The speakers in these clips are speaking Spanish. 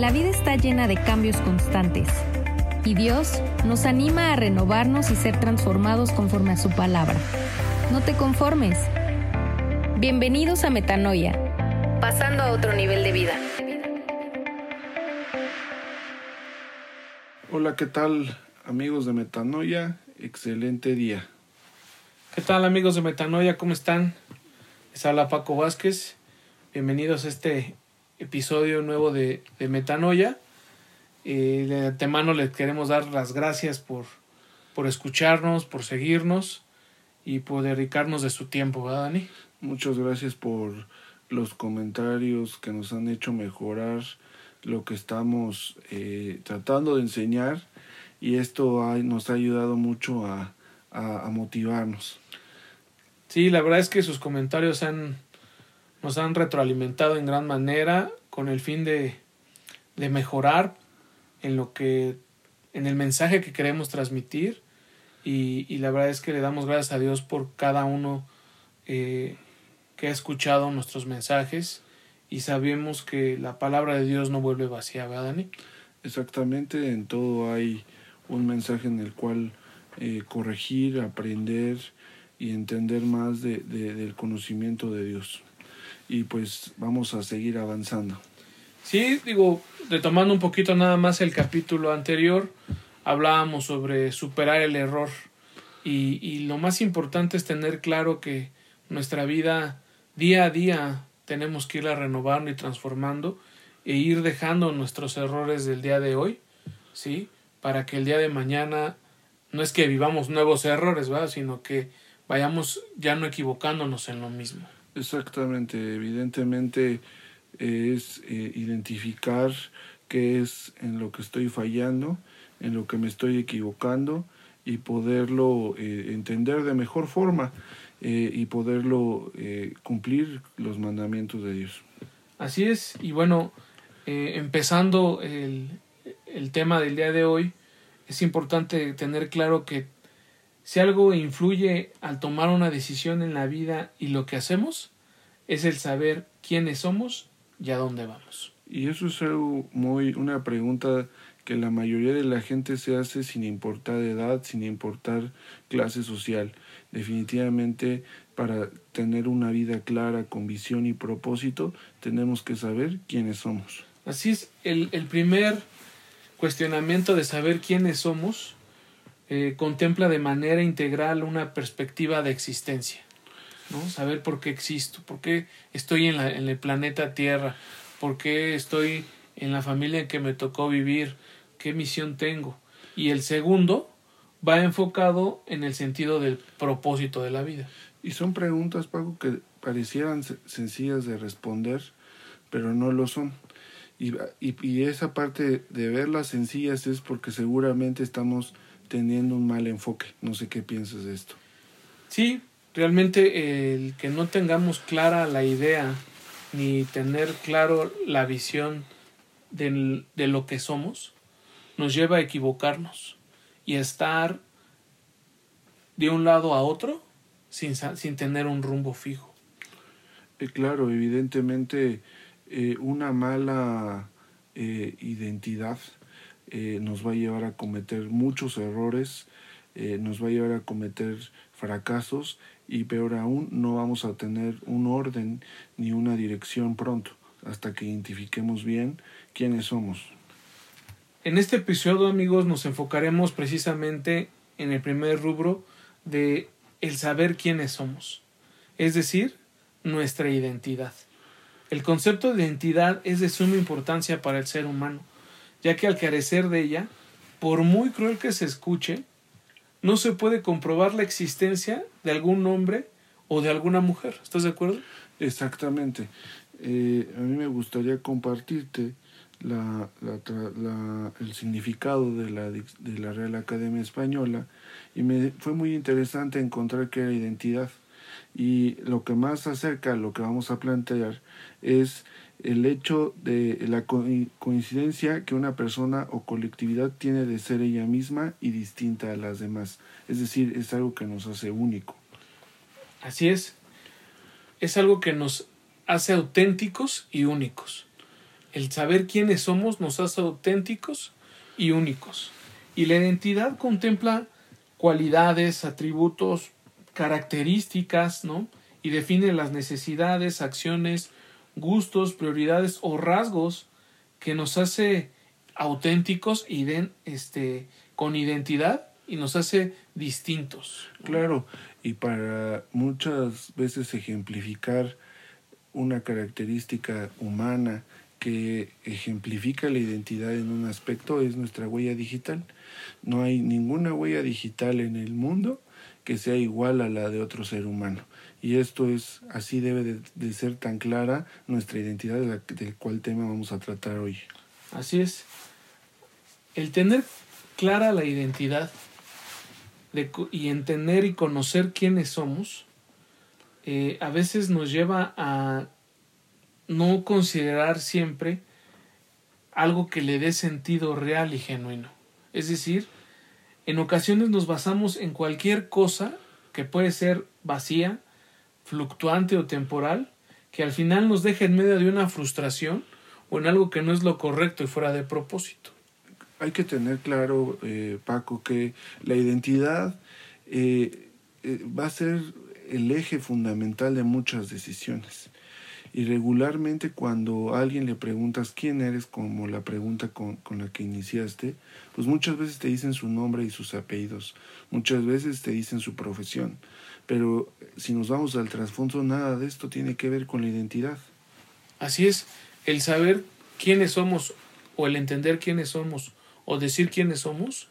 La vida está llena de cambios constantes y Dios nos anima a renovarnos y ser transformados conforme a su palabra. No te conformes. Bienvenidos a Metanoia, pasando a otro nivel de vida. Hola, ¿qué tal amigos de Metanoia? Excelente día. ¿Qué tal amigos de Metanoia? ¿Cómo están? Les habla Paco Vázquez. Bienvenidos a este episodio nuevo de, de Metanoia. Eh, de antemano les queremos dar las gracias por, por escucharnos, por seguirnos y por dedicarnos de su tiempo, ¿verdad, Dani? Muchas gracias por los comentarios que nos han hecho mejorar lo que estamos eh, tratando de enseñar y esto ha, nos ha ayudado mucho a, a, a, motivarnos. Sí, la verdad es que sus comentarios han, nos han retroalimentado en gran manera con el fin de, de mejorar en lo que en el mensaje que queremos transmitir y, y, la verdad es que le damos gracias a Dios por cada uno eh, que ha escuchado nuestros mensajes y sabemos que la palabra de Dios no vuelve vacía, ¿verdad, Dani? Exactamente, en todo hay un mensaje en el cual eh, corregir, aprender y entender más de, de, del conocimiento de Dios. Y pues vamos a seguir avanzando. Sí, digo, retomando un poquito nada más el capítulo anterior, hablábamos sobre superar el error y, y lo más importante es tener claro que nuestra vida día a día tenemos que irla renovando y transformando e ir dejando nuestros errores del día de hoy, ¿sí? Para que el día de mañana no es que vivamos nuevos errores, ¿verdad? Sino que vayamos ya no equivocándonos en lo mismo. Exactamente, evidentemente es eh, identificar qué es en lo que estoy fallando, en lo que me estoy equivocando y poderlo eh, entender de mejor forma eh, y poderlo eh, cumplir los mandamientos de Dios. Así es, y bueno, empezando el, el tema del día de hoy, es importante tener claro que si algo influye al tomar una decisión en la vida y lo que hacemos, es el saber quiénes somos y a dónde vamos. Y eso es algo muy, una pregunta que la mayoría de la gente se hace sin importar edad, sin importar clase social. Definitivamente para tener una vida clara, con visión y propósito, tenemos que saber quiénes somos. Así es, el, el primer cuestionamiento de saber quiénes somos eh, contempla de manera integral una perspectiva de existencia. ¿no? Saber por qué existo, por qué estoy en, el planeta Tierra, por qué estoy en la familia en que me tocó vivir, qué misión tengo. Y el segundo va enfocado en el sentido del propósito de la vida. Y son preguntas, Paco, que parecieran sencillas de responder, pero no lo son. Y, y esa parte de verlas sencillas es porque seguramente estamos teniendo un mal enfoque. No sé qué piensas de esto. Sí, realmente el que no tengamos clara la idea ni tener claro la visión de, de lo que somos nos lleva a equivocarnos y a estar de un lado a otro sin, sin tener un rumbo fijo. Eh, claro, evidentemente eh, una mala eh, identidad nos va a llevar a cometer muchos errores, nos va a llevar a cometer fracasos y peor aún no vamos a tener un orden ni una dirección pronto hasta que identifiquemos bien quiénes somos. En este episodio amigos nos enfocaremos precisamente en el primer rubro de el saber quiénes somos, es decir, nuestra identidad. El concepto de identidad es de suma importancia para el ser humano, ya que al carecer de ella, por muy cruel que se escuche, no se puede comprobar la existencia de algún hombre o de alguna mujer. ¿Estás de acuerdo? Exactamente. Eh, a mí me gustaría compartirte la, el significado de la, de la Real Academia Española y me fue muy interesante encontrar que era identidad. Y lo que más acerca a lo que vamos a plantear es el hecho de la coincidencia que una persona o colectividad tiene de ser ella misma y distinta a las demás. Es decir, es algo que nos hace único. Así es. Es algo que nos hace auténticos y únicos. el saber quiénes somos nos hace auténticos y únicos. Y la identidad contempla cualidades, atributos, características, ¿no? Y define las necesidades, acciones, gustos, prioridades o rasgos que nos hace auténticos y den, este, con identidad y nos hace distintos. Claro, y para muchas veces ejemplificar una característica humana que ejemplifica la identidad en un aspecto es nuestra huella digital. No hay ninguna huella digital en el mundo que sea igual a la de otro ser humano. Y esto es, así debe de, ser tan clara nuestra identidad del cual tema vamos a tratar hoy. Así es. El tener clara la identidad de, y entender y conocer quiénes somos, eh, a veces nos lleva a no considerar siempre algo que le dé sentido real y genuino. Es decir, en ocasiones nos basamos en cualquier cosa que puede ser vacía, fluctuante o temporal, que al final nos deja en medio de una frustración o en algo que no es lo correcto y fuera de propósito. Hay que tener claro, eh, Paco, que la identidad eh, eh, va a ser el eje fundamental de muchas decisiones. Y regularmente cuando a alguien le preguntas quién eres, como la pregunta con, con, la que iniciaste, pues muchas veces te dicen su nombre y sus apellidos, muchas veces te dicen su profesión, pero si nos vamos al trasfondo, nada de esto tiene que ver con la identidad. Así es, el saber quiénes somos o el entender quiénes somos o decir quiénes somos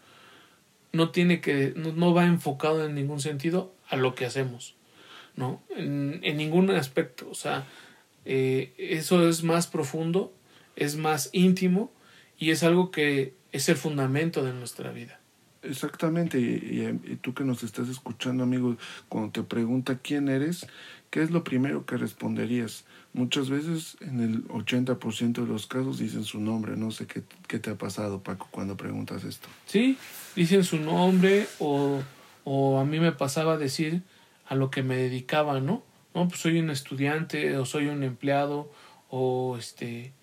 no tiene que no, va enfocado en ningún sentido a lo que hacemos no en, en ningún aspecto. O sea eh, eso es más profundo, es más íntimo y es algo que es el fundamento de nuestra vida. Exactamente, y, tú que nos estás escuchando, amigo, cuando te pregunta quién eres, ¿qué es lo primero que responderías? Muchas veces, en el 80% de los casos, dicen su nombre. No sé qué, qué, te ha pasado, Paco, cuando preguntas esto. Sí, dicen su nombre o, o a mí me pasaba decir a lo que me dedicaba, ¿no? No, pues soy un estudiante o soy un empleado o este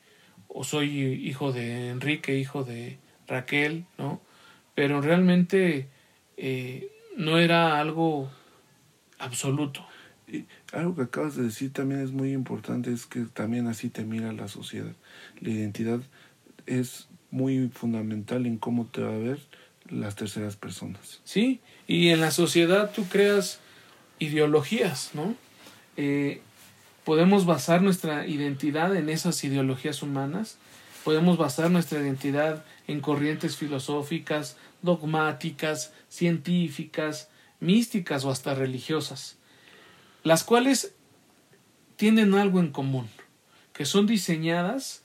o soy hijo de Enrique, hijo de Raquel, ¿no? Pero realmente eh, no era algo absoluto. Y algo que acabas de decir también es muy importante, es que también así te mira la sociedad. La identidad es muy fundamental en cómo te va a ver las terceras personas. Sí, y en la sociedad tú creas ideologías, ¿no? Eh, podemos basar nuestra identidad en esas ideologías humanas, podemos basar nuestra identidad en corrientes filosóficas, dogmáticas, científicas, místicas o hasta religiosas, las cuales tienen algo en común, que son diseñadas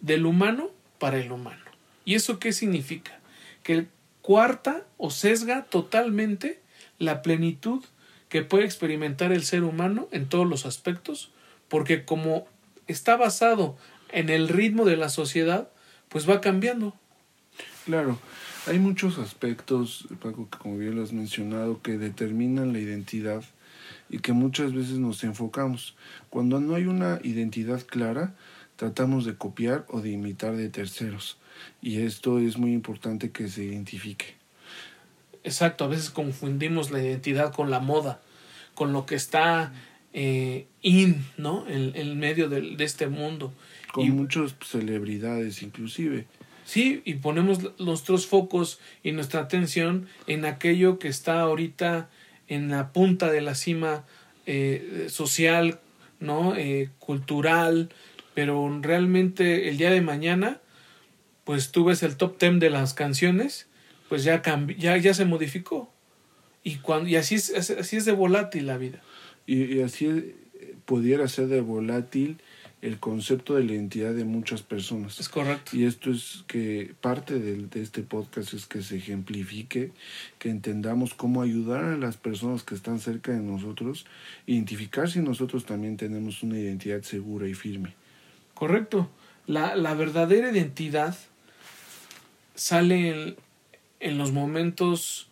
del humano para el humano. ¿Y eso qué significa? Que cuarta o sesga totalmente la plenitud que puede experimentar el ser humano en todos los aspectos, porque como está basado en el ritmo de la sociedad, pues va cambiando. Claro, hay muchos aspectos, Paco, que como bien lo has mencionado, que determinan la identidad y que muchas veces nos enfocamos. Cuando no hay una identidad clara, tratamos de copiar o de imitar de terceros. Y esto es muy importante que se identifique. Exacto, a veces confundimos la identidad con la moda, con lo que está eh, in, ¿no? En, en medio de, de, este mundo. Con muchas celebridades inclusive. Sí, y ponemos nuestros focos y nuestra atención en aquello que está ahorita en la punta de la cima eh, social, ¿no? Eh, cultural, pero realmente el día de mañana, pues tú ves el top ten de las canciones pues ya, ya, ya se modificó. Y, cuando, y así, es, así es de volátil la vida. Y, así pudiera ser de volátil el concepto de la identidad de muchas personas. Es correcto. Y esto es que parte de, de, este podcast es que se ejemplifique, que entendamos cómo ayudar a las personas que están cerca de nosotros, identificar si nosotros también tenemos una identidad segura y firme. Correcto. La, la verdadera identidad sale en, en los momentos,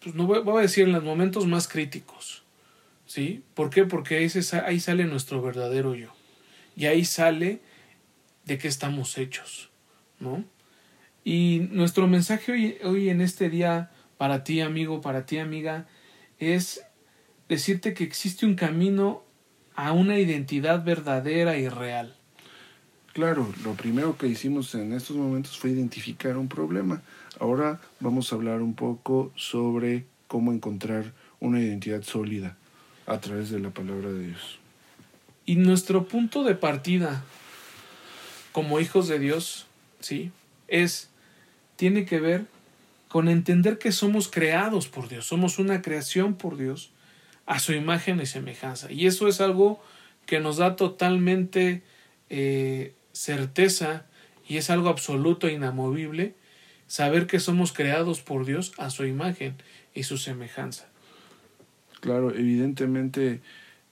pues no voy, a decir en los momentos más críticos. ¿Sí? ¿Por qué? Porque ahí, ahí sale nuestro verdadero yo. Y ahí sale de qué estamos hechos, ¿no? Y nuestro mensaje hoy, hoy en este día para ti, amigo, para ti, amiga, es decirte que existe un camino a una identidad verdadera y real. Claro, lo primero que hicimos en estos momentos fue identificar un problema. Ahora vamos a hablar un poco sobre cómo encontrar una identidad sólida a través de la palabra de Dios. Y nuestro punto de partida como hijos de Dios, ¿sí? Es, tiene que ver con entender que somos creados por Dios, somos una creación por Dios a su imagen y semejanza. Y eso es algo que nos da totalmente eh, certeza y es algo absoluto e inamovible saber que somos creados por Dios a su imagen y su semejanza. Claro, evidentemente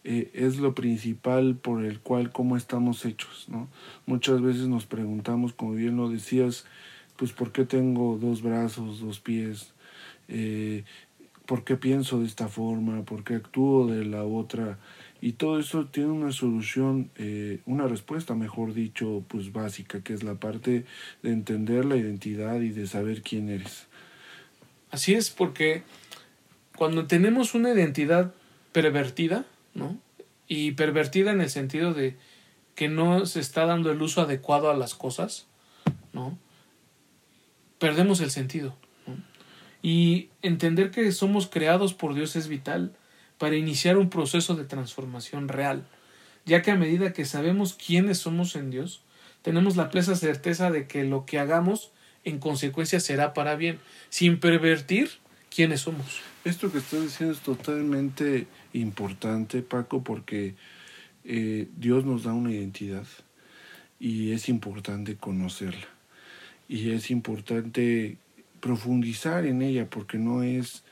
eh, es lo principal por el cual cómo estamos hechos, ¿no? Muchas veces nos preguntamos, como bien lo decías, pues ¿por qué tengo dos brazos, dos pies? Eh, ¿Por qué pienso de esta forma? ¿Por qué actúo de la otra? Y todo eso tiene una solución, eh, una respuesta, mejor dicho, pues básica, que es la parte de entender la identidad y de saber quién eres. Así es, porque cuando tenemos una identidad pervertida, ¿no? Y pervertida en el sentido de que no se está dando el uso adecuado a las cosas, ¿no? Perdemos el sentido. Y entender que somos creados por Dios es vital para iniciar un proceso de transformación real, ya que a medida que sabemos quiénes somos en Dios, tenemos la plena certeza de que lo que hagamos en consecuencia será para bien, sin pervertir quiénes somos. Esto que estás diciendo es totalmente importante, Paco, porque eh, Dios nos da una identidad y es importante conocerla. Y es importante profundizar en ella, porque no es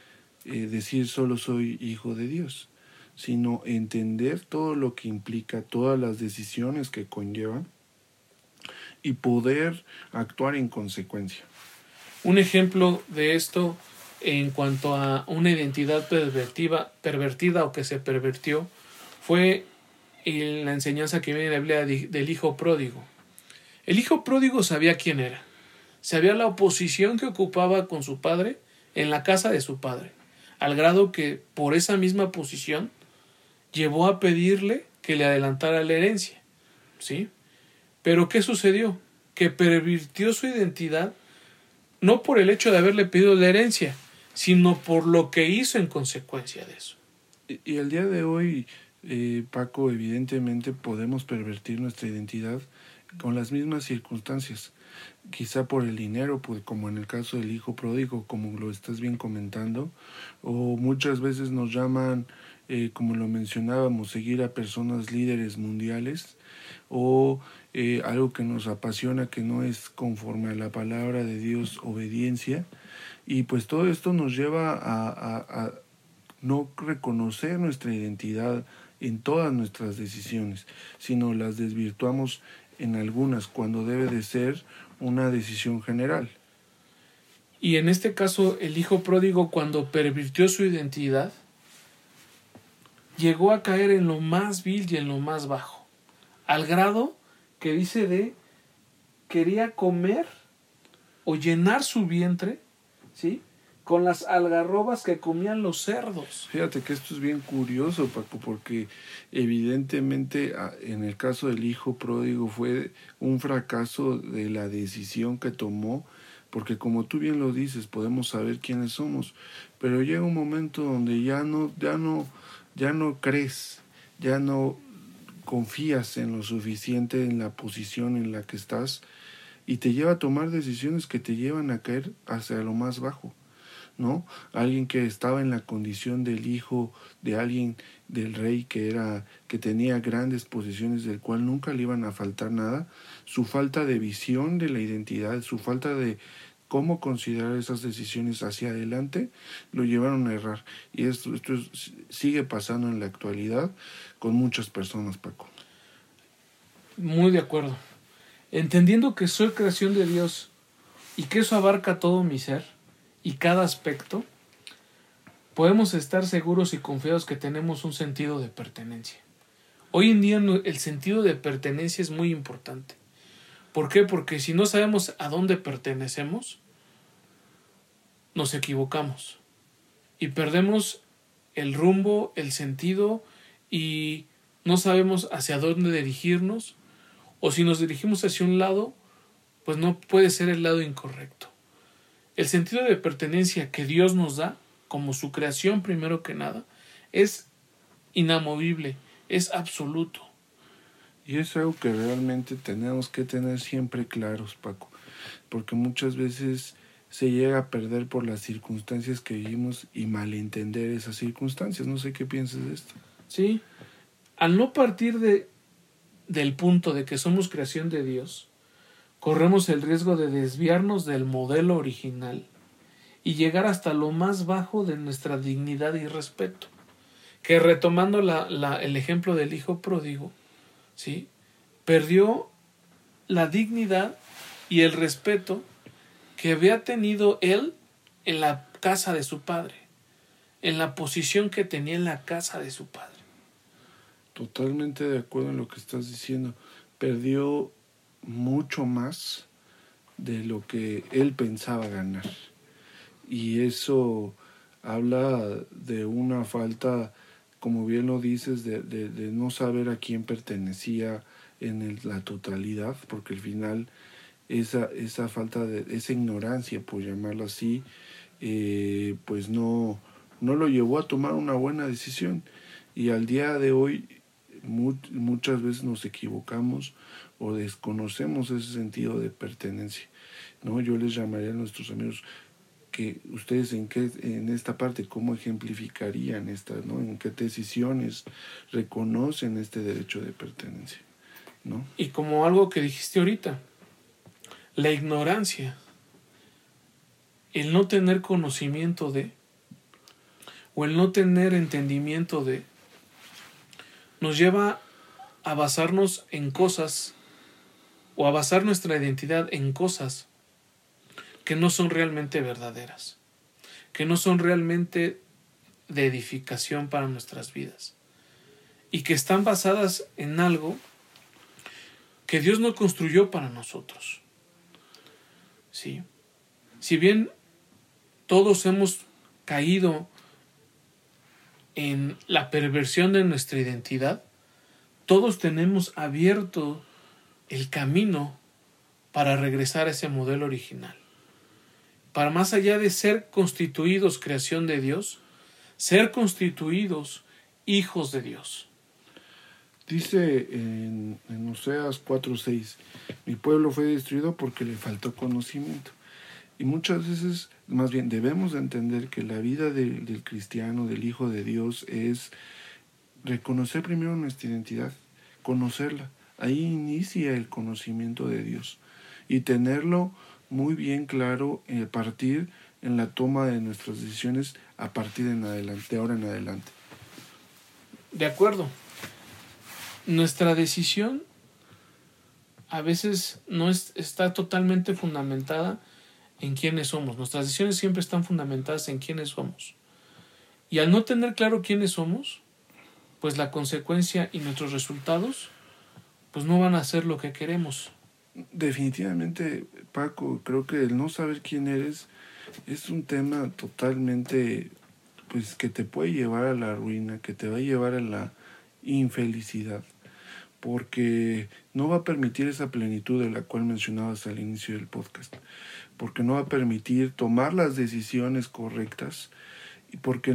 eh, decir solo soy hijo de Dios, sino entender todo lo que implica, todas las decisiones que conllevan y poder actuar en consecuencia. Un ejemplo de esto en cuanto a una identidad pervertida, pervertida o que se pervertió fue la enseñanza que viene en la Biblia del hijo pródigo. El hijo pródigo sabía quién era, sabía la oposición que ocupaba con su padre en la casa de su padre al grado que por esa misma posición llevó a pedirle que le adelantara la herencia. ¿Sí? Pero ¿qué sucedió? Que pervirtió su identidad no por el hecho de haberle pedido la herencia, sino por lo que hizo en consecuencia de eso. Y, el día de hoy, eh, Paco, evidentemente podemos pervertir nuestra identidad con las mismas circunstancias quizá por el dinero, pues como en el caso del hijo pródigo, como lo estás bien comentando, o muchas veces nos llaman, eh, como lo mencionábamos, seguir a personas líderes mundiales, o eh, algo que nos apasiona, que no es conforme a la palabra de Dios, obediencia, y pues todo esto nos lleva a, a no reconocer nuestra identidad en todas nuestras decisiones, sino las desvirtuamos en algunas cuando debe de ser una decisión general. Y en este caso, el hijo pródigo, cuando pervirtió su identidad, llegó a caer en lo más vil y en lo más bajo, al grado que dice de quería comer o llenar su vientre, ¿sí? Con las algarrobas que comían los cerdos. Fíjate que esto es bien curioso, Paco, porque evidentemente ah, en el caso del hijo pródigo fue un fracaso de la decisión que tomó, porque como tú bien lo dices, podemos saber quiénes somos, pero llega un momento donde ya no, ya no, ya no crees, ya no confías en lo suficiente en la posición en la que estás y te lleva a tomar decisiones que te llevan a caer hacia lo más bajo. ¿No? Alguien que estaba en la condición del hijo de alguien del rey que era que tenía grandes posesiones del cual nunca le iban a faltar nada, su falta de visión de la identidad, su falta de cómo considerar esas decisiones hacia adelante, lo llevaron a errar. Y esto, esto sigue pasando en la actualidad con muchas personas, Paco. Muy de acuerdo. Entendiendo que soy creación de Dios y que eso abarca todo mi ser, y cada aspecto, podemos estar seguros y confiados que tenemos un sentido de pertenencia. Hoy en día el sentido de pertenencia es muy importante, ¿Por qué? Porque si no sabemos a dónde pertenecemos, nos equivocamos y perdemos el rumbo, el sentido y no sabemos hacia dónde dirigirnos o si nos dirigimos hacia un lado, pues no puede ser el lado incorrecto. El sentido de pertenencia que Dios nos da, como su creación primero que nada, es inamovible, es absoluto. Y es algo que realmente tenemos que tener siempre claros, Paco, porque muchas veces se llega a perder por las circunstancias que vivimos y malentender esas circunstancias. No sé qué piensas de esto. Sí, al no partir de, del punto de que somos creación de Dios, corremos el riesgo de desviarnos del modelo original y llegar hasta lo más bajo de nuestra dignidad y respeto. Que retomando la, el ejemplo del hijo pródigo, ¿sí? perdió la dignidad y el respeto que había tenido él en la casa de su padre, en la posición que tenía en la casa de su padre. Totalmente de acuerdo en lo que estás diciendo. Perdió mucho más de lo que él pensaba ganar. Y eso habla de una falta, como bien lo dices, de, de, no saber a quién pertenecía en la totalidad, porque al final esa, esa falta de, esa ignorancia, por llamarlo así, eh, pues no, no lo llevó a tomar una buena decisión. Y al día de hoy muchas veces nos equivocamos o desconocemos ese sentido de pertenencia. ¿no? Yo les llamaría a nuestros amigos que ustedes en qué en esta parte cómo ejemplificarían esta, ¿no? En qué decisiones reconocen este derecho de pertenencia, ¿no? Y como algo que dijiste ahorita, la ignorancia, el no tener conocimiento de, o el no tener entendimiento de, nos lleva a basarnos en cosas, o a basar nuestra identidad en cosas que no son realmente verdaderas, que no son realmente de edificación para nuestras vidas, y que están basadas en algo que Dios no construyó para nosotros. ¿sí? Si bien todos hemos caído en la perversión de nuestra identidad, todos tenemos abierto el camino para regresar a ese modelo original. Para más allá de ser constituidos creación de Dios, ser constituidos hijos de Dios. Dice en, en Oseas 4:6, mi pueblo fue destruido porque le faltó conocimiento. Y muchas veces, más bien, debemos entender que la vida del cristiano, del Hijo de Dios, es reconocer primero nuestra identidad, conocerla. Ahí inicia el conocimiento de Dios. Y tenerlo muy bien claro a partir en la toma de nuestras decisiones a partir en adelante, de ahora en adelante. De acuerdo nuestra decisión a veces no está totalmente fundamentada en quiénes somos. Nuestras decisiones siempre están fundamentadas en quiénes somos. Y al no tener claro quiénes somos, pues la consecuencia y nuestros resultados pues no van a ser lo que queremos. Definitivamente, Paco, creo que el no saber quién eres es un tema totalmente pues que te puede llevar a la ruina, que te va a llevar a la infelicidad, porque no va a permitir esa plenitud de la cual mencionabas al inicio del podcast, porque no va a permitir tomar las decisiones correctas y porque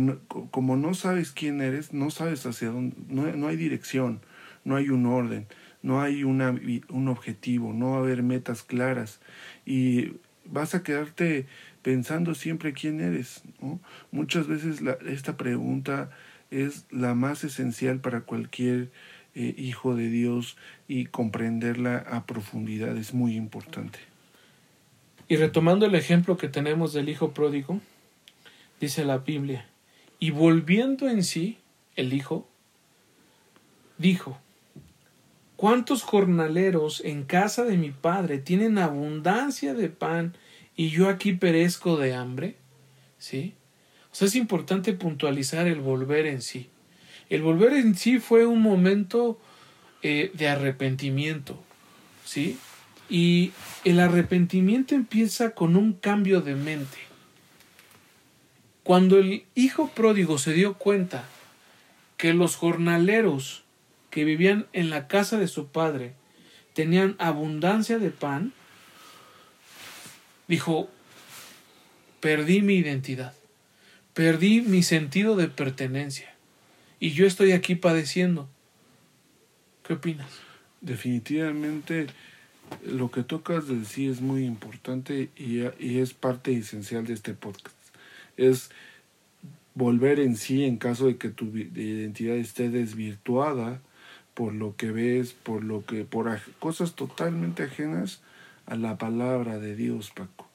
como no sabes quién eres, no sabes hacia dónde, no, no hay dirección, no hay un orden, no hay una, un objetivo, no va a haber metas claras y vas a quedarte pensando siempre quién eres. ¿no? Muchas veces esta pregunta es la más esencial para cualquier eh, hijo de Dios y comprenderla a profundidad es muy importante. Y retomando el ejemplo que tenemos del hijo pródigo, dice la Biblia, y volviendo en sí, el hijo dijo, ¿cuántos jornaleros en casa de mi padre tienen abundancia de pan y yo aquí perezco de hambre? ¿Sí? O sea, es importante puntualizar el volver en sí. El volver en sí fue un momento eh, de arrepentimiento, ¿sí? Y el arrepentimiento empieza con un cambio de mente. Cuando el hijo pródigo se dio cuenta que los jornaleros que vivían en la casa de su padre tenían abundancia de pan, dijo, perdí mi identidad, perdí mi sentido de pertenencia y yo estoy aquí padeciendo. ¿Qué opinas? Definitivamente lo que tocas de decir es muy importante y, y es parte esencial de este podcast. Es volver en sí en caso de que tu identidad esté desvirtuada por lo que ves, por lo que por cosas totalmente ajenas a la palabra de Dios, Paco.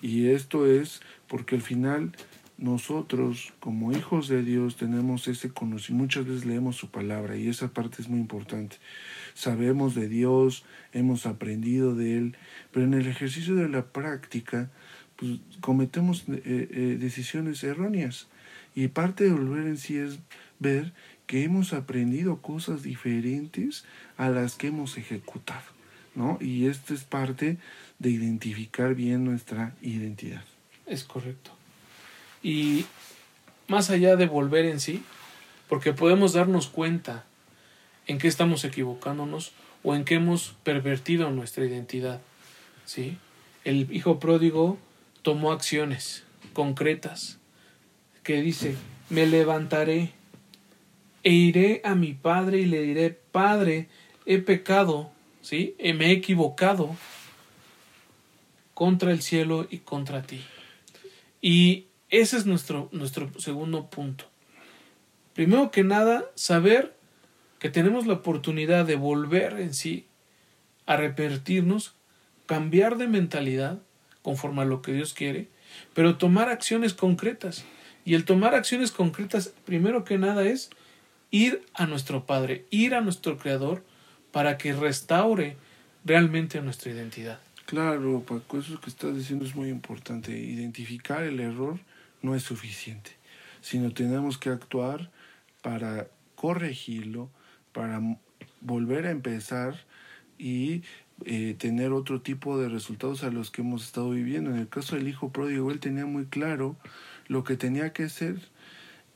Y esto es porque al final nosotros como hijos de Dios tenemos ese conocimiento, muchas veces leemos su palabra y esa parte es muy importante. Sabemos de Dios, hemos aprendido de Él, pero en el ejercicio de la práctica pues, cometemos eh, eh, decisiones erróneas. Y parte de volver en sí es ver que hemos aprendido cosas diferentes a las que hemos ejecutado, ¿no? Y esto es parte de identificar bien nuestra identidad. Es correcto. Y más allá de volver en sí, porque podemos darnos cuenta en qué estamos equivocándonos o en qué hemos pervertido nuestra identidad, ¿sí? El hijo pródigo tomó acciones concretas que dice, me levantaré e iré a mi padre y le diré, Padre, he pecado, ¿sí? Me he equivocado contra el cielo y contra ti. Y ese es nuestro, nuestro segundo punto. Primero que nada, saber que tenemos la oportunidad de volver en sí, a repetirnos, cambiar de mentalidad conforme a lo que Dios quiere, pero tomar acciones concretas. Y el tomar acciones concretas, primero que nada, es ir a nuestro Padre, ir a nuestro Creador, para que restaure realmente nuestra identidad. Claro, Paco, eso que estás diciendo es muy importante. Identificar el error no es suficiente, sino tenemos que actuar para corregirlo, para volver a empezar y eh, tener otro tipo de resultados a los que hemos estado viviendo. En el caso del hijo pródigo, él tenía muy claro lo que tenía que hacer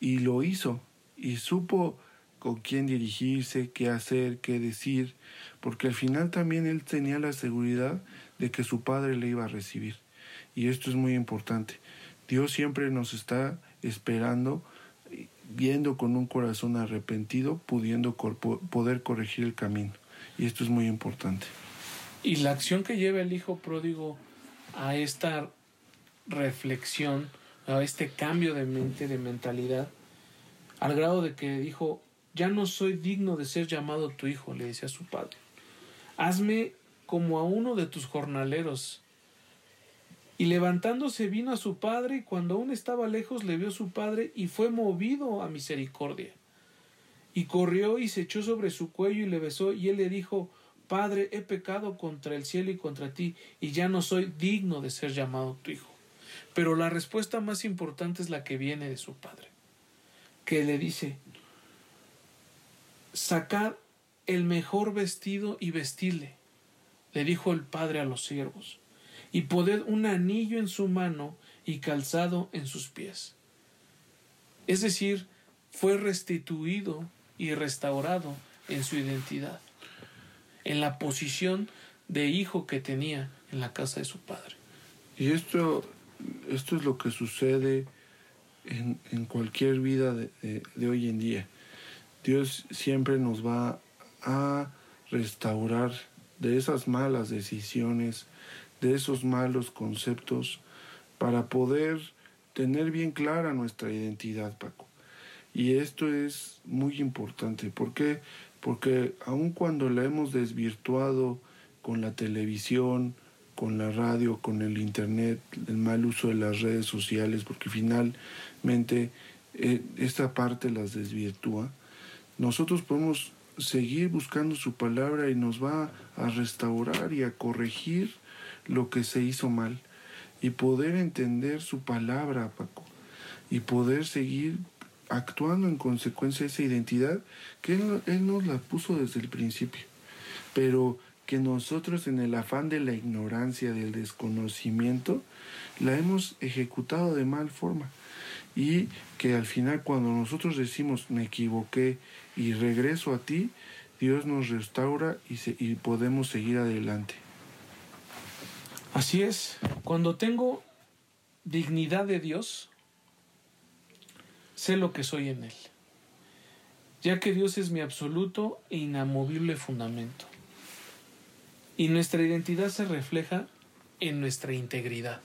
y lo hizo y supo con quién dirigirse, qué hacer, qué decir, porque al final también él tenía la seguridad de que su padre le iba a recibir. Y esto es muy importante. Dios siempre nos está esperando, viendo con un corazón arrepentido, pudiendo poder corregir el camino. Y esto es muy importante. Y la acción que lleva el hijo pródigo a esta reflexión a este cambio de mente, de mentalidad, al grado de que dijo, ya no soy digno de ser llamado tu hijo, le decía a su padre. Hazme como a uno de tus jornaleros. Y levantándose vino a su padre, y cuando aún estaba lejos le vio su padre, y fue movido a misericordia. Y corrió y se echó sobre su cuello y le besó, y él le dijo, Padre, he pecado contra el cielo y contra ti, y ya no soy digno de ser llamado tu hijo. Pero la respuesta más importante es la que viene de su padre, que le dice, sacad el mejor vestido y vestirle, le dijo el padre a los siervos, y poned un anillo en su mano y calzado en sus pies. Es decir, fue restituido y restaurado en su identidad, en la posición de hijo que tenía en la casa de su padre. Y esto esto es lo que sucede en, en cualquier vida de, de, hoy en día. Dios siempre nos va a restaurar de esas malas decisiones, de esos malos conceptos, para poder tener bien clara nuestra identidad, Paco. Y esto es muy importante. ¿Por qué? Porque aun cuando la hemos desvirtuado con la televisión, con la radio, con el internet, el mal uso de las redes sociales, porque finalmente eh, esta parte las desvirtúa, nosotros podemos seguir buscando su palabra y nos va a restaurar y a corregir lo que se hizo mal y poder entender su palabra, Paco, y poder seguir actuando en consecuencia de esa identidad que él, él nos la puso desde el principio. Pero que nosotros en el afán de la ignorancia, del desconocimiento, la hemos ejecutado de mal forma. Y que al final cuando nosotros decimos me equivoqué y regreso a ti, Dios nos restaura y, y podemos seguir adelante. Así es, cuando tengo dignidad de Dios, sé lo que soy en Él, ya que Dios es mi absoluto e inamovible fundamento. Y nuestra identidad se refleja en nuestra integridad.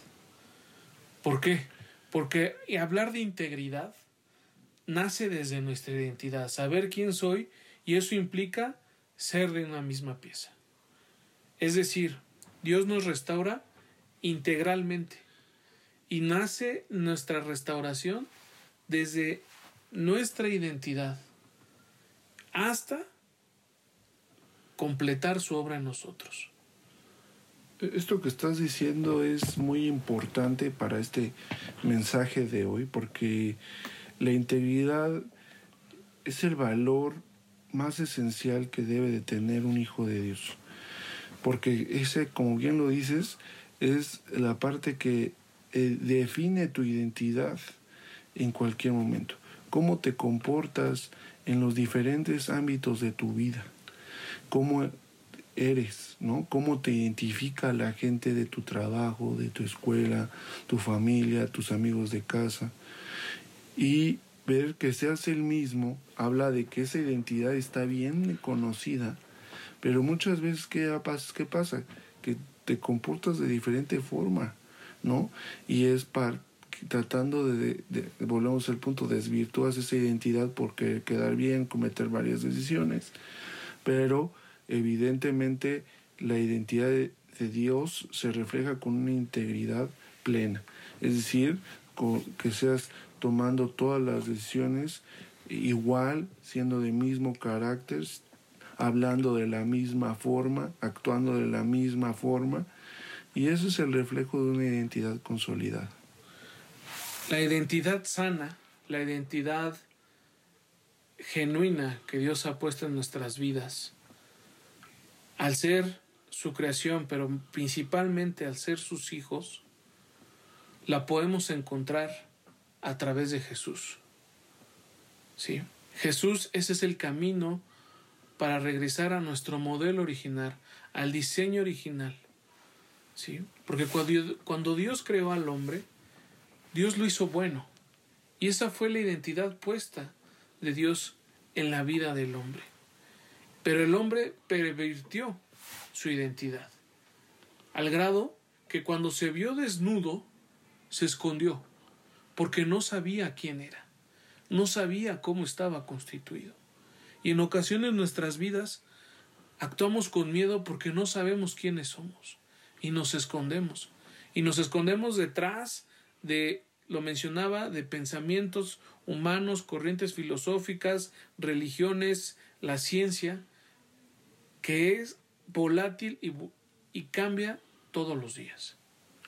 ¿Por qué? Porque hablar de integridad nace desde nuestra identidad, saber quién soy y eso implica ser de una misma pieza. Es decir, Dios nos restaura integralmente y nace nuestra restauración desde nuestra identidad hasta completar su obra en nosotros. Esto que estás diciendo es muy importante para este mensaje de hoy porque la integridad es el valor más esencial que debe de tener un hijo de Dios. Porque ese, como bien lo dices, es la parte que eh, define tu identidad en cualquier momento. Cómo te comportas en los diferentes ámbitos de tu vida. Cómo eres, ¿no? Cómo te identifica la gente de tu trabajo, de tu escuela, tu familia, tus amigos de casa. Y ver que seas el mismo habla de que esa identidad está bien conocida, pero muchas veces ¿qué? ¿Qué pasa? Que te comportas de diferente forma, ¿no? Y es para tratando de, de, volvemos al punto, desvirtúas esa identidad porque quedar bien, cometer varias decisiones, pero evidentemente la identidad de, de Dios se refleja con una integridad plena, es decir, que seas tomando todas las decisiones igual, siendo de mismo carácter, hablando de la misma forma, actuando de la misma forma, y eso es el reflejo de una identidad consolidada. La identidad sana, la identidad genuina que Dios ha puesto en nuestras vidas, al ser su creación, pero principalmente al ser sus hijos, la podemos encontrar a través de Jesús. ¿Sí? Jesús, ese es el camino para regresar a nuestro modelo original, al diseño original. ¿Sí? Porque cuando Dios creó al hombre, Dios lo hizo bueno. Y esa fue la identidad puesta de Dios en la vida del hombre. Pero el hombre pervirtió su identidad, al grado que cuando se vio desnudo, se escondió porque no sabía quién era, no sabía cómo estaba constituido. Y en ocasiones nuestras vidas actuamos con miedo porque no sabemos quiénes somos y nos escondemos. Y nos escondemos detrás de, lo mencionaba, de pensamientos humanos, corrientes filosóficas, religiones, la ciencia, que es volátil y, y cambia todos los días.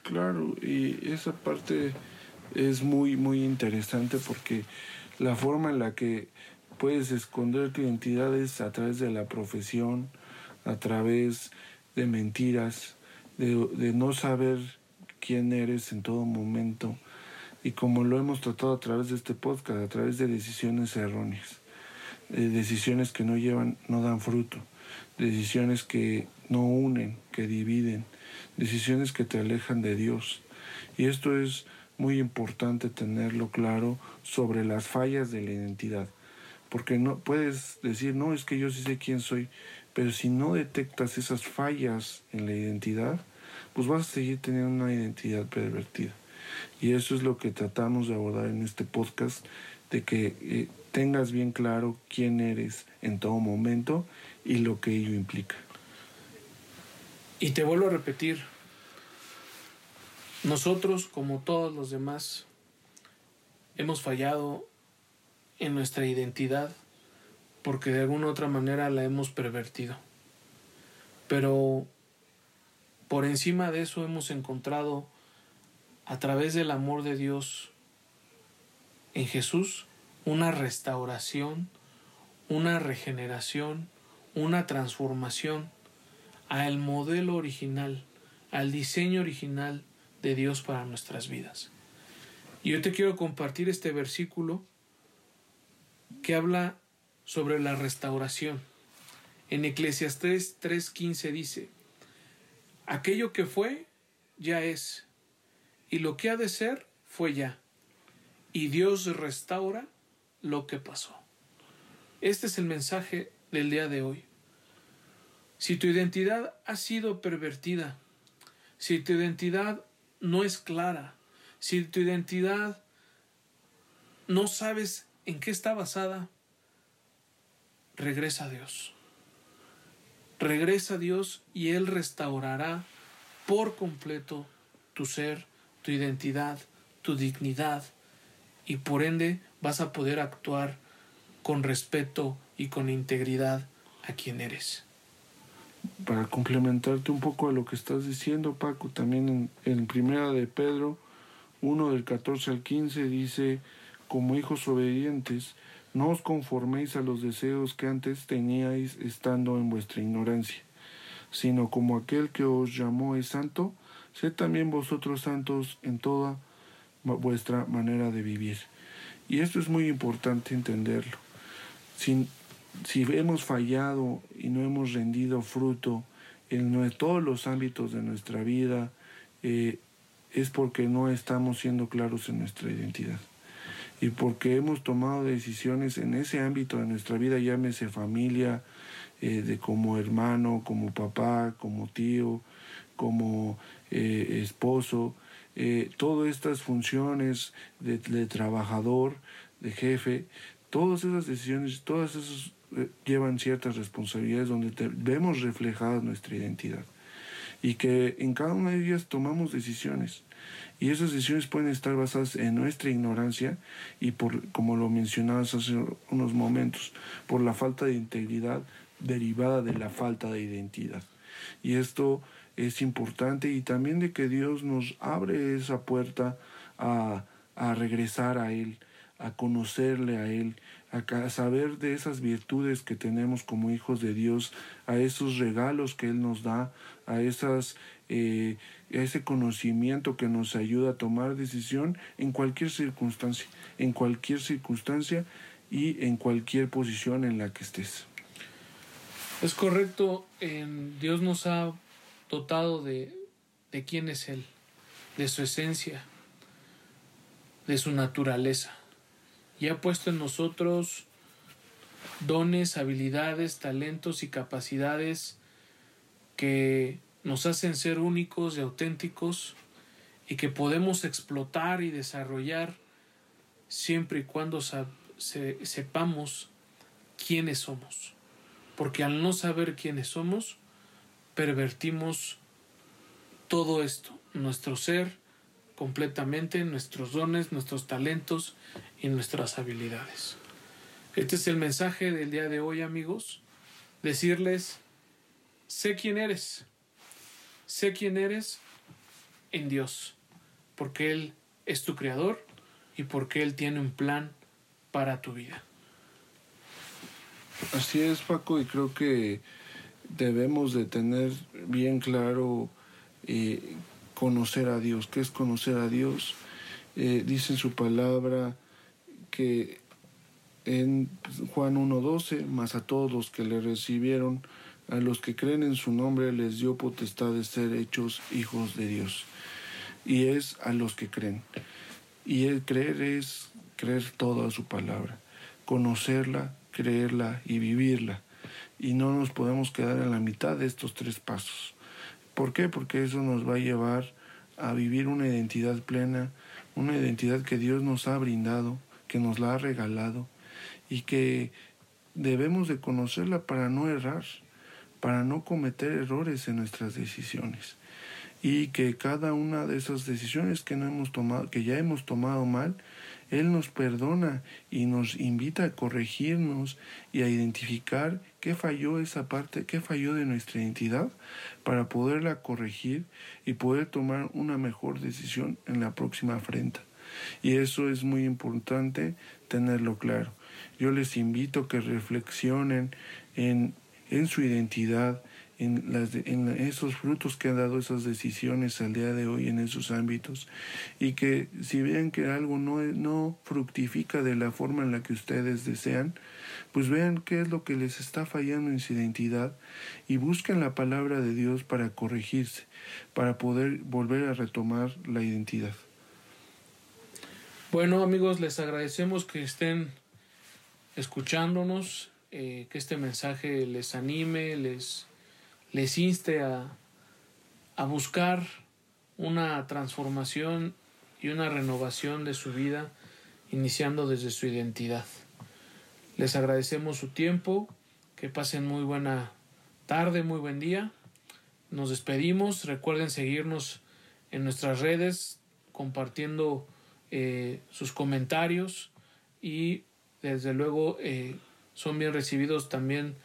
Claro, y esa parte es muy, muy interesante porque la forma en la que puedes esconder tu identidad es a través de la profesión, a través de mentiras, de, de no saber quién eres en todo momento y como lo hemos tratado a través de este podcast, a través de decisiones erróneas, de decisiones que no llevan, no dan fruto, decisiones que no unen, que dividen, decisiones que te alejan de Dios. Y esto es muy importante tenerlo claro sobre las fallas de la identidad. Porque no puedes decir, no, es que yo sí sé quién soy, pero si no detectas esas fallas en la identidad, pues vas a seguir teniendo una identidad pervertida. Y eso es lo que tratamos de abordar en este podcast, de que eh, tengas bien claro quién eres en todo momento y lo que ello implica. Y te vuelvo a repetir, nosotros, como todos los demás, hemos fallado en nuestra identidad porque de alguna u otra manera la hemos pervertido. Pero por encima de eso hemos encontrado a través del amor de Dios en Jesús una restauración, una regeneración, una transformación al modelo original, al diseño original de Dios para nuestras vidas. Y yo te quiero compartir este versículo que habla sobre la restauración. En Eclesiastés 3:15 dice, aquello que fue, ya es, y lo que ha de ser, fue ya, y Dios restaura lo que pasó. Este es el mensaje del día de hoy. Si tu identidad ha sido pervertida, si tu identidad no es clara, si tu identidad no sabes en qué está basada, regresa a Dios. Regresa a Dios y Él restaurará por completo tu ser, tu identidad, tu dignidad y por ende vas a poder actuar con respeto y con integridad a quien eres. Para complementarte un poco a lo que estás diciendo, Paco, también en, en Primera de Pedro 1 del 14 al 15 dice, como hijos obedientes, no os conforméis a los deseos que antes teníais estando en vuestra ignorancia, sino como aquel que os llamó es santo, sed también vosotros santos en toda vuestra manera de vivir. Y esto es muy importante entenderlo. Si, si hemos fallado y no hemos rendido fruto en todos los ámbitos de nuestra vida, eh, es porque no estamos siendo claros en nuestra identidad. Y porque hemos tomado decisiones en ese ámbito de nuestra vida, llámese familia, eh, de como hermano, como papá, como tío, como eh, esposo, todas estas funciones de, de trabajador, de jefe, Todas esas decisiones, todas esas eh, llevan ciertas responsabilidades donde vemos reflejada nuestra identidad. Y que en cada una de ellas tomamos decisiones. Y esas decisiones pueden estar basadas en nuestra ignorancia y por, como lo mencionabas hace unos momentos, por la falta de integridad derivada de la falta de identidad. Y esto es importante y también de que Dios nos abre esa puerta a, a regresar a Él, a conocerle a Él, a saber de esas virtudes que tenemos como hijos de Dios, a esos regalos que Él nos da, a, esas, eh, ese conocimiento que nos ayuda a tomar decisión en cualquier circunstancia, en cualquier circunstancia y en cualquier posición en la que estés. Es correcto, Dios nos ha dotado de, de quién es Él, de su esencia, de su naturaleza y ha puesto en nosotros dones, habilidades, talentos y capacidades que nos hacen ser únicos y auténticos y que podemos explotar y desarrollar siempre y cuando sepamos quiénes somos. Porque al no saber quiénes somos, pervertimos todo esto, nuestro ser, completamente nuestros dones, nuestros talentos y nuestras habilidades. Este es el mensaje del día de hoy, amigos. Decirles, sé quién eres. Sé quién eres en Dios, porque Él es tu creador y porque Él tiene un plan para tu vida. Así es, Paco, y creo que debemos de tener bien claro eh, conocer a Dios. ¿Qué es conocer a Dios? Eh, dice su palabra que en Juan 1.12, más a todos los que le recibieron, a los que creen en su nombre, les dio potestad de ser hechos hijos de Dios. Y es a los que creen. Y el creer es creer toda su palabra, conocerla, creerla y vivirla. Y no nos podemos quedar en la mitad de estos tres pasos. ¿Por qué? Porque eso nos va a llevar a vivir una identidad plena, una identidad que Dios nos ha brindado, que nos la ha regalado y que debemos de conocerla para no errar, para no cometer errores en nuestras decisiones y que cada una de esas decisiones que no hemos tomado, que ya hemos tomado mal, él nos perdona y nos invita a corregirnos y a identificar qué falló esa parte, qué falló de nuestra identidad para poderla corregir y poder tomar una mejor decisión en la próxima afrenta. Y eso es muy importante tenerlo claro. Yo les invito a que reflexionen en, en su identidad, en, las en esos frutos que han dado esas decisiones al día de hoy en esos ámbitos y que si vean que algo no, no fructifica de la forma en la que ustedes desean, pues vean qué es lo que les está fallando en su identidad y busquen la palabra de Dios para corregirse, para poder volver a retomar la identidad. Bueno amigos, les agradecemos que estén escuchándonos, eh, que este mensaje les anime, les les inste a, a buscar una transformación y una renovación de su vida, iniciando desde su identidad. Les agradecemos su tiempo, que pasen muy buena tarde, muy buen día. Nos despedimos, recuerden seguirnos en nuestras redes, compartiendo eh, sus comentarios y desde luego eh, son bien recibidos también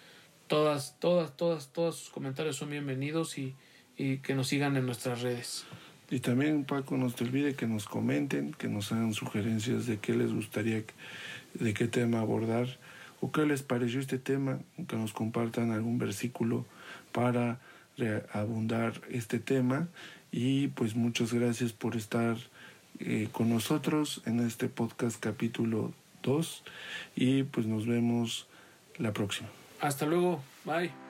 todas, todas, todas, todos sus comentarios son bienvenidos y, y que nos sigan en nuestras redes. Y también, Paco, no te olvide que nos comenten, que nos hagan sugerencias de qué les gustaría, de qué tema abordar, o qué les pareció este tema, que nos compartan algún versículo para abundar este tema. Y pues muchas gracias por estar eh, con nosotros en este podcast capítulo 2 y pues nos vemos la próxima. Hasta luego. Bye.